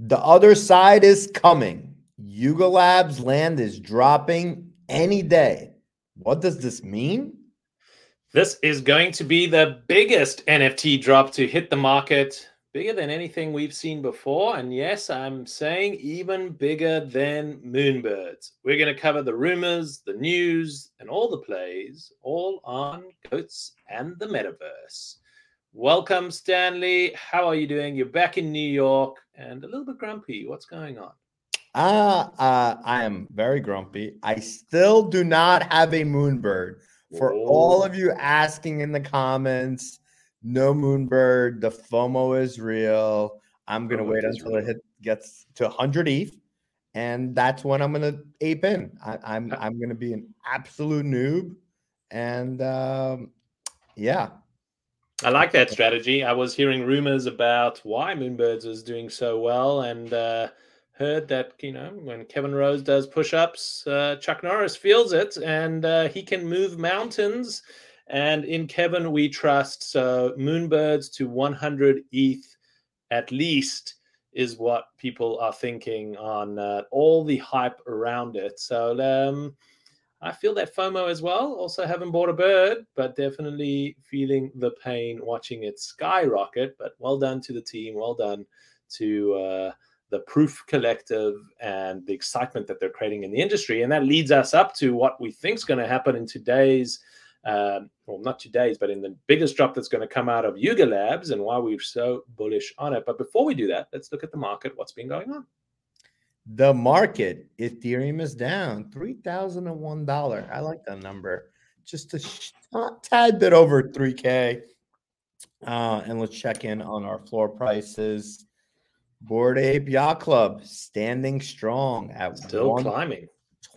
The other side is coming. Yuga Labs land is dropping any day. What does this mean? This is going to be the biggest NFT drop to hit the market, bigger than anything we've seen before. And yes, I'm saying even bigger than Moonbirds. We're going to cover the rumors, the news, and all the plays, all on Goats and the Metaverse. Welcome, Stanley. How are you doing? You're back in New York and a little bit grumpy. What's going on? Uh, uh, I am very grumpy. I still do not have a moonbird. For Whoa. all of you asking in the comments, no moonbird. The FOMO is real. I'm gonna FOMO wait until it hit, gets to 100 ETH, and that's when I'm gonna ape in. I, I'm Uh I'm gonna be an absolute noob, and um, yeah, I like that strategy. I was hearing rumors about why Moonbirds is doing so well, and uh, heard that you know when Kevin Rose does push-ups, uh, Chuck Norris feels it, and uh, he can move mountains. And in Kevin, we trust. So Moonbirds to 100 ETH at least is what people are thinking on uh, all the hype around it. So um, I feel that FOMO as well. Also, haven't bought a bird, but definitely feeling the pain watching it skyrocket. But well done to the team. Well done to uh, the Proof Collective and the excitement that they're creating in the industry. And that leads us up to what we think is going to happen in today's, um, well, not today's, but in the biggest drop that's going to come out of Yuga Labs and why we're so bullish on it. But before we do that, let's look at the market. What's been going on? The market Ethereum is down three thousand and one dollar. I like that number, just a sh- tad bit over three k. Uh, and let's check in on our floor prices. Bored Ape Yacht Club standing strong at Still climbing.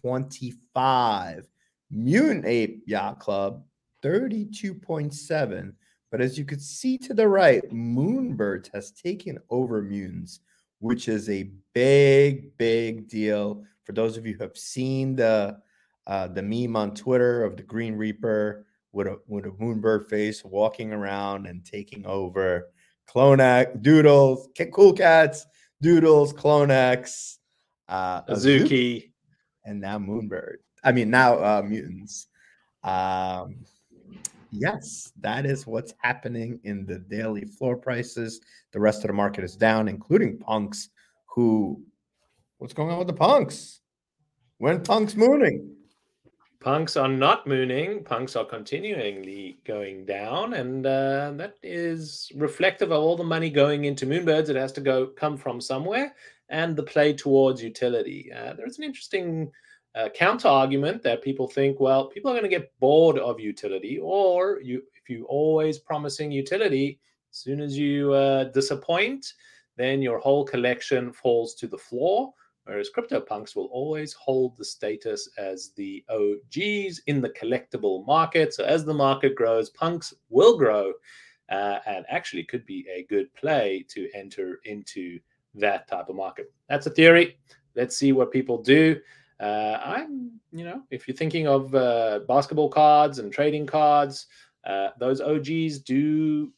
25. Mutant Ape Yacht Club 32.7. But as you could see to the right, Moonbirds has taken over Mutants, which is a big, big deal. For those of you who have seen the uh, the meme on Twitter of the Green Reaper with a with a moonbird face walking around and taking over. Clonex, Doodles, Cool Cats, Doodles, Clonex, uh, Azuki, Azuki. and now Moonbird. I mean now uh, mutants. Um, yes, that is what's happening in the daily floor prices. The rest of the market is down, including punks. Who? What's going on with the punks? When punks mooning? Punks are not mooning. Punks are continually going down, and uh, that is reflective of all the money going into Moonbirds. It has to go come from somewhere, and the play towards utility. Uh, there's an interesting uh, counter argument that people think, well, people are going to get bored of utility, or you, if you always promising utility, as soon as you uh, disappoint, then your whole collection falls to the floor whereas CryptoPunks will always hold the status as the OGs in the collectible market. So as the market grows, punks will grow uh, and actually could be a good play to enter into that type of market. That's a theory. Let's see what people do. Uh, I'm, you know, if you're thinking of uh, basketball cards and trading cards, uh, those OGs do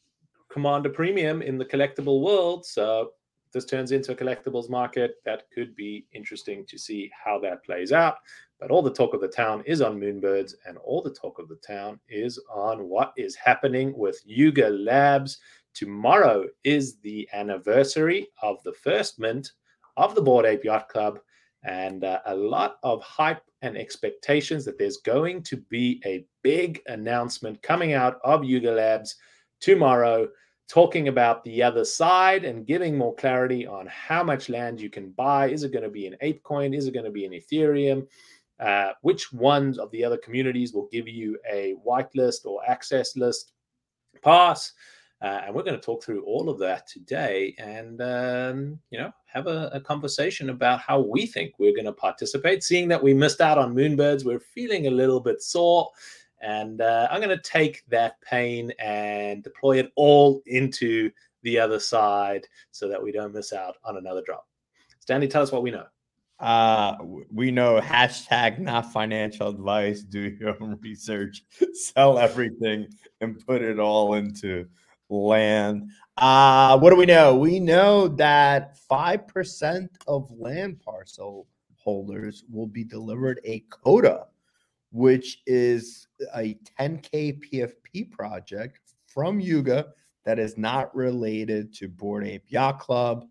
command a premium in the collectible world. So this turns into a collectibles market, that could be interesting to see how that plays out. But all the talk of the town is on Moonbirds, and all the talk of the town is on what is happening with Yuga Labs. Tomorrow is the anniversary of the first mint of the Bored Ape Yacht Club, and uh, a lot of hype and expectations that there's going to be a big announcement coming out of Yuga Labs tomorrow talking about the other side and giving more clarity on how much land you can buy. Is it going to be an ApeCoin? Is it going to be an Ethereum? Uh, which ones of the other communities will give you a whitelist or access list pass? Uh, and we're going to talk through all of that today and um, you know have a, a conversation about how we think we're going to participate seeing that we missed out on moonbirds we're feeling a little bit sore and uh, I'm going to take that pain and deploy it all into the other side so that we don't miss out on another drop. Stanley, tell us what we know. Uh, we know hashtag not financial advice. Do your own research, sell everything, and put it all into land. Uh, what do we know? We know that 5% of land parcel holders will be delivered a Koda, which is a 10K PFP project from Yuga that is not related to Bored Ape Yacht Club.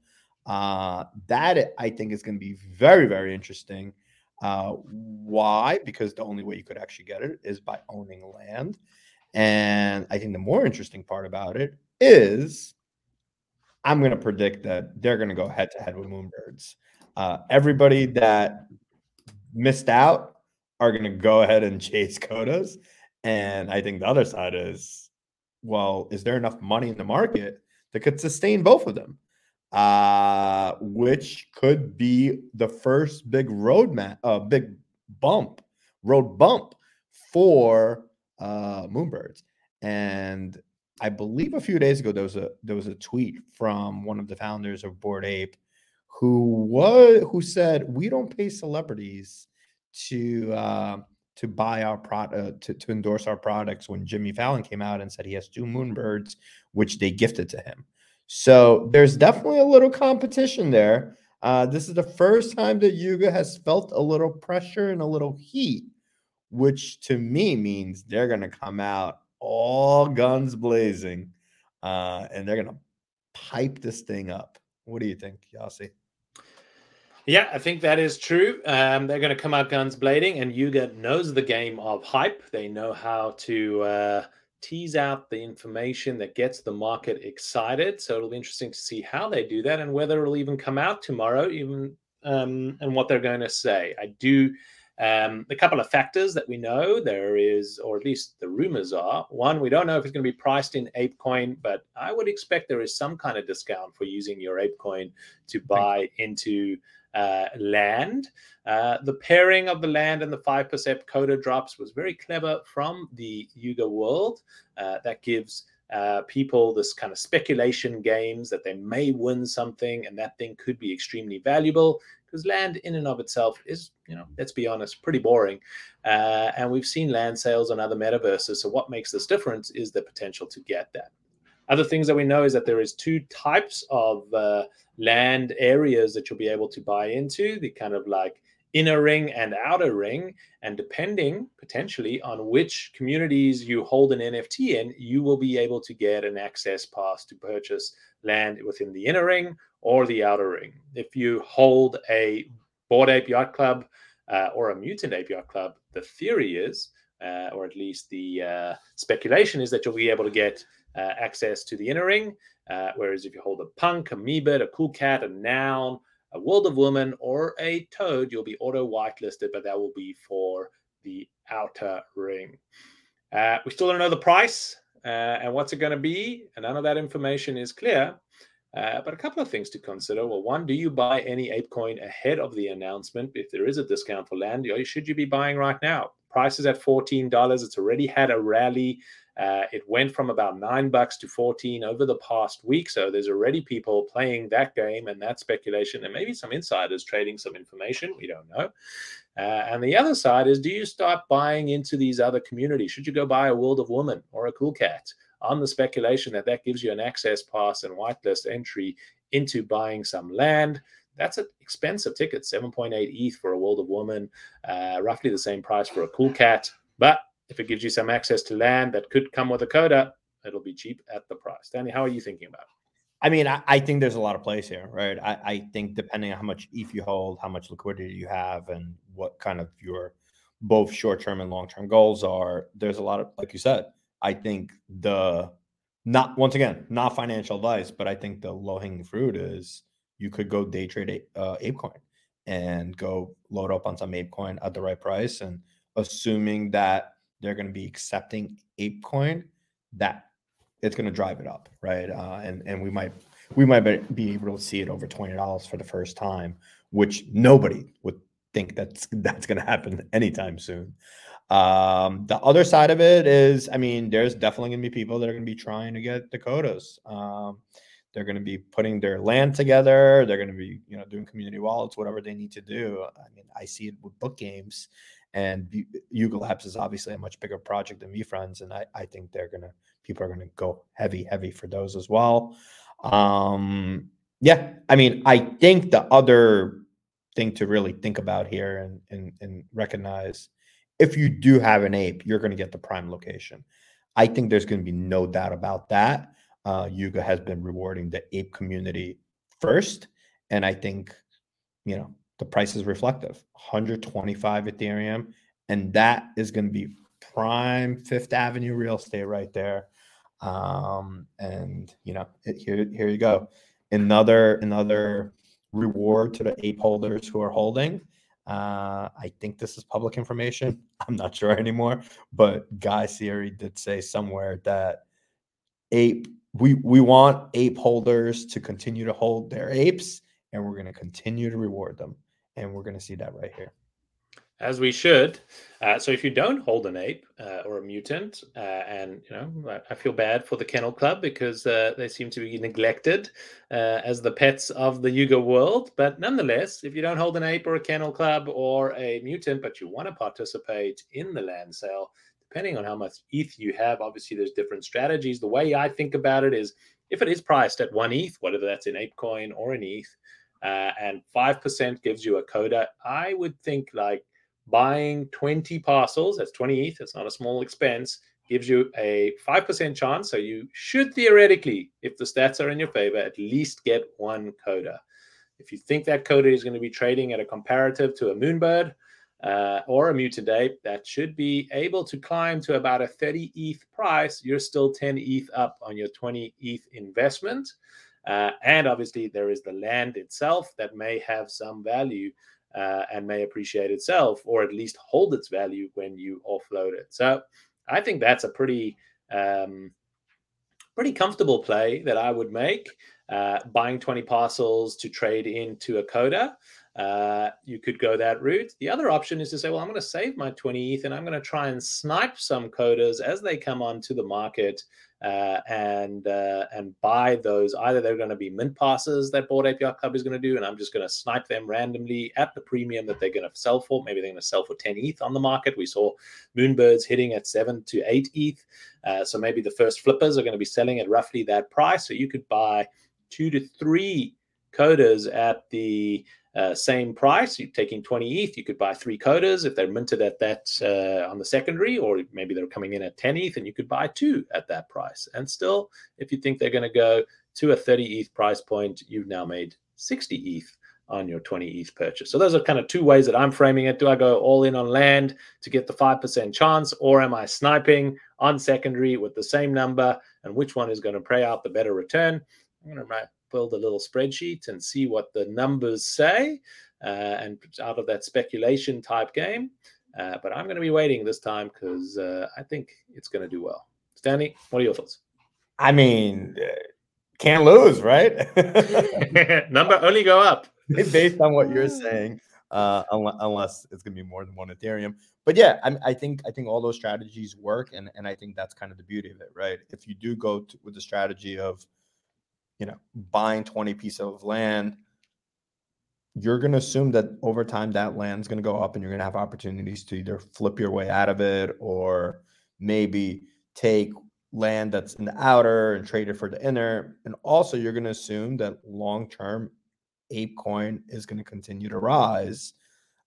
Uh, that I think is going to be very, very interesting. Uh, why? Because the only way you could actually get it is by owning land. And I think the more interesting part about it is I'm going to predict that they're going to go head to head with Moonbirds. Uh, everybody that missed out are going to go ahead and chase Kodas. And I think the other side is, well, is there enough money in the market that could sustain both of them? Uh, which could be the first big roadmap, uh, big bump, road bump for uh, Moonbirds. And I believe a few days ago there was a there was a tweet from one of the founders of Bored Ape who was who said we don't pay celebrities to uh, to buy our product uh, to, to endorse our products when Jimmy Fallon came out and said he has two moonbirds which they gifted to him. So there's definitely a little competition there. Uh, this is the first time that Yuga has felt a little pressure and a little heat which to me means they're going to come out all guns blazing uh, and they're going to pipe this thing up. What do you think, Yasi? Yeah, I think that is true. Um, they're going to come out guns blazing, and Yuga knows the game of hype. They know how to uh, tease out the information that gets the market excited. So it'll be interesting to see how they do that and whether it'll even come out tomorrow, even um, and what they're going to say. I do um, a couple of factors that we know there is, or at least the rumors are. One, we don't know if it's going to be priced in ApeCoin, but I would expect there is some kind of discount for using your ApeCoin to buy into uh, land. Uh, the pairing of the land and the 5% Koda drops was very clever from the Yuga world. Uh, that gives uh, people this kind of speculation games that they may win something and that thing could be extremely valuable because land in and of itself is, you know, let's be honest, pretty boring. Uh, and we've seen land sales on other metaverses. So what makes this difference is the potential to get that. Other things that we know is that there is two types of uh, land areas that you'll be able to buy into. The kind of like inner ring and outer ring. And depending potentially on which communities you hold an NFT in, you will be able to get an access pass to purchase land within the inner ring or the outer ring. If you hold a Bored Ape Yacht Club uh, or a Mutant Ape Yacht Club, the theory is, uh, or at least the uh, speculation is that you'll be able to get uh, access to the inner ring. Uh, whereas if you hold a punk, a meebit, a cool cat, a noun, a World of Woman, or a Toad, you'll be auto whitelisted, but that will be for the outer ring. Uh, we still don't know the price uh, and what's it going to be, and none of that information is clear. Uh, but a couple of things to consider. Well, one, do you buy any ApeCoin ahead of the announcement? If there is a discount for land, should you be buying right now? Price is at $14. It's already had a rally. Uh, it went from about nine bucks to 14 over the past week. So there's already people playing that game and that speculation, and maybe some insiders trading some information. We don't know. Uh, and the other side is do you start buying into these other communities? Should you go buy a World of Woman or a Cool Cat on the speculation that that gives you an access pass and whitelist entry into buying some land? That's an expensive ticket, 7.8 ETH for a World of Woman, uh, roughly the same price for a Cool Cat. But if it gives you some access to land that could come with a Koda, it'll be cheap at the price. Danny, how are you thinking about it? I mean, I, I think there's a lot of place here, right? I, I think depending on how much ETH you hold, how much liquidity you have, and what kind of your both short term and long term goals are, there's a lot of, like you said, I think the not once again, not financial advice, but I think the low hanging fruit is you could go day trade uh, ApeCoin and go load up on some ApeCoin at the right price, and assuming that they're going to be accepting ApeCoin, that it's going to drive it up, right? Uh, and and we might we might be able to see it over twenty dollars for the first time, which nobody would think that's that's going to happen anytime soon. Um, the other side of it is, I mean, there's definitely going to be people that are going to be trying to get Dakotas. Um, they're going to be putting their land together. They're going to be, you know, doing community wallets, whatever they need to do. I mean, I see it with book games and Yuga Labs is obviously a much bigger project than VeeFriends, and I, I think they're to people are to go heavy, heavy for those as well. Um, yeah, I mean, I think the other thing to really think about here and, and, and recognize if you do have an ape, you're to get the prime location. I think there's to be no doubt about that. Uh, Yuga has been rewarding the ape community first. And I think, you know, the price is reflective 125 Ethereum. And that is going to be prime Fifth Avenue real estate right there. Um, and you know, it, here, here you go. Another, another reward to the ape holders who are holding. Uh, I think this is public information. I'm not sure anymore, but Guy Fieri did say somewhere that ape we we want ape holders to continue to hold their apes, and we're going to continue to reward them, and we're going to see that right here as we should. Uh, so if you don't hold an ape uh, or a mutant, uh, and you know, I feel bad for the Kennel Club because uh, they seem to be neglected uh, as the pets of the Yuga world. But nonetheless, if you don't hold an ape or a Kennel Club or a mutant, but you want to participate in the land sale, depending on how much ETH you have, obviously there's different strategies. The way I think about it is, if it is priced at one ETH, whether that's in ApeCoin or in ETH. Uh, and 5% gives you a Koda. I would think like buying 20 parcels, that's 20 ETH, it's not a small expense, gives you a 5% chance. So you should theoretically, if the stats are in your favor, at least get one Koda. If you think that Koda is going to be trading at a comparative to a Moonbird uh, or a Mutant Ape, that should be able to climb to about a 30 ETH price. You're still 10 ETH up on your 20 ETH investment. Uh, and obviously, there is the land itself that may have some value uh, and may appreciate itself or at least hold its value when you offload it. So I think that's a pretty um, pretty comfortable play that I would make. Uh, buying 20 parcels to trade into a Koda. Uh, you could go that route. The other option is to say, well, I'm going to save my 20 ETH and I'm going to try and snipe some Kodas as they come onto the market uh, and uh, and buy those. Either they're going to be mint passes that Bored Yacht Club is going to do, and I'm just going to snipe them randomly at the premium that they're going to sell for. Maybe they're going to sell for 10 ETH on the market. We saw Moonbirds hitting at seven to eight ETH. Uh, so maybe the first flippers are going to be selling at roughly that price. So you could buy two to three codas at the uh, same price. You're taking 20 ETH, you could buy three Kodas if they're minted at that uh, on the secondary, or maybe they're coming in at 10 ETH and you could buy two at that price. And still, if you think they're going to go to a 30 ETH price point, you've now made 60 ETH on your 20 ETH purchase. So those are kind of two ways that I'm framing it. Do I go all in on land to get the 5% chance, or am I sniping on secondary with the same number? And which one is going to pay out the better return? I'm going to build a little spreadsheet and see what the numbers say uh, and out of that speculation type game. Uh, but I'm going to be waiting this time because uh, I think it's going to do well. Stanley, what are your thoughts? I mean, uh, can't lose, right? Number only go up. Based on what you're saying, uh, unless it's going to be more than one Ethereum. But yeah, I, I, think I think all those strategies work, and and I think that's kind of the beauty of it, right? If you do go to, with the strategy of you know, buying 20 pieces of land, you're going to assume that over time that land's going to go up and you're going to have opportunities to either flip your way out of it or maybe take land that's in the outer and trade it for the inner. And also, you're going to assume that long term ApeCoin is going to continue to rise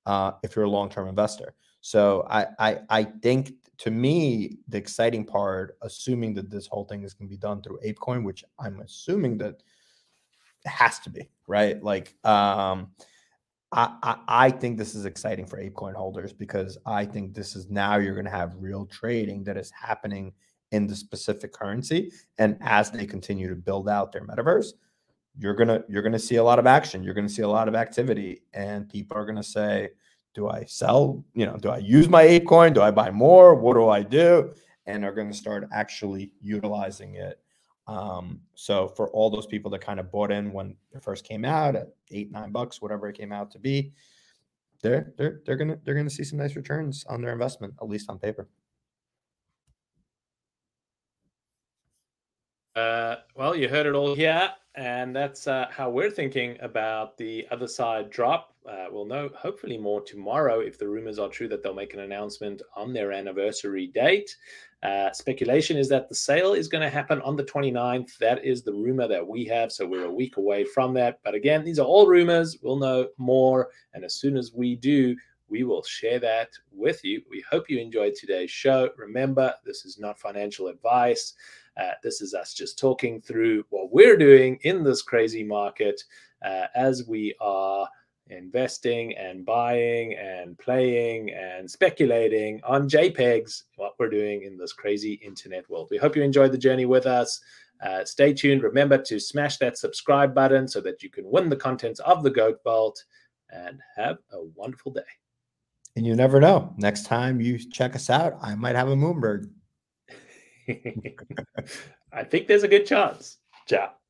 uh, if you're a long term investor. So I, I I think to me, the exciting part, assuming that this whole thing is going to be done through ApeCoin, which I'm assuming that it has to be, right? Like, um, I, I, I think this is exciting for ApeCoin holders because I think this is now you're going to have real trading that is happening in the specific currency, and as they continue to build out their metaverse, you're gonna you're gonna see a lot of action. You're gonna see a lot of activity, and people are gonna say, do I sell? You know, do I use my ApeCoin? Do I buy more? What do I do? And are going to start actually utilizing it. Um, so for all those people that kind of bought in when it first came out at eight, nine bucks, whatever it came out to be, they're they're they're gonna they're gonna see some nice returns on their investment, at least on paper. Uh, well, you heard it all here, and that's uh, how we're thinking about the other side drop. Uh, we'll know hopefully more tomorrow if the rumors are true that they'll make an announcement on their anniversary date. Uh, speculation is that the sale is going to happen on the 29th. That is the rumor that we have. So we're a week away from that. But again, these are all rumors. We'll know more. And as soon as we do, we will share that with you. We hope you enjoyed today's show. Remember, this is not financial advice. Uh, this is us just talking through what we're doing in this crazy market uh, as we are investing and buying and playing and speculating on JPEGs, what we're doing in this crazy internet world. We hope you enjoyed the journey with us. Uh, stay tuned. Remember to smash that subscribe button so that you can win the contents of the Goat Vault and have a wonderful day. And you never know. Next time you check us out, I might have a Moonbird. I think there's a good chance. Ciao.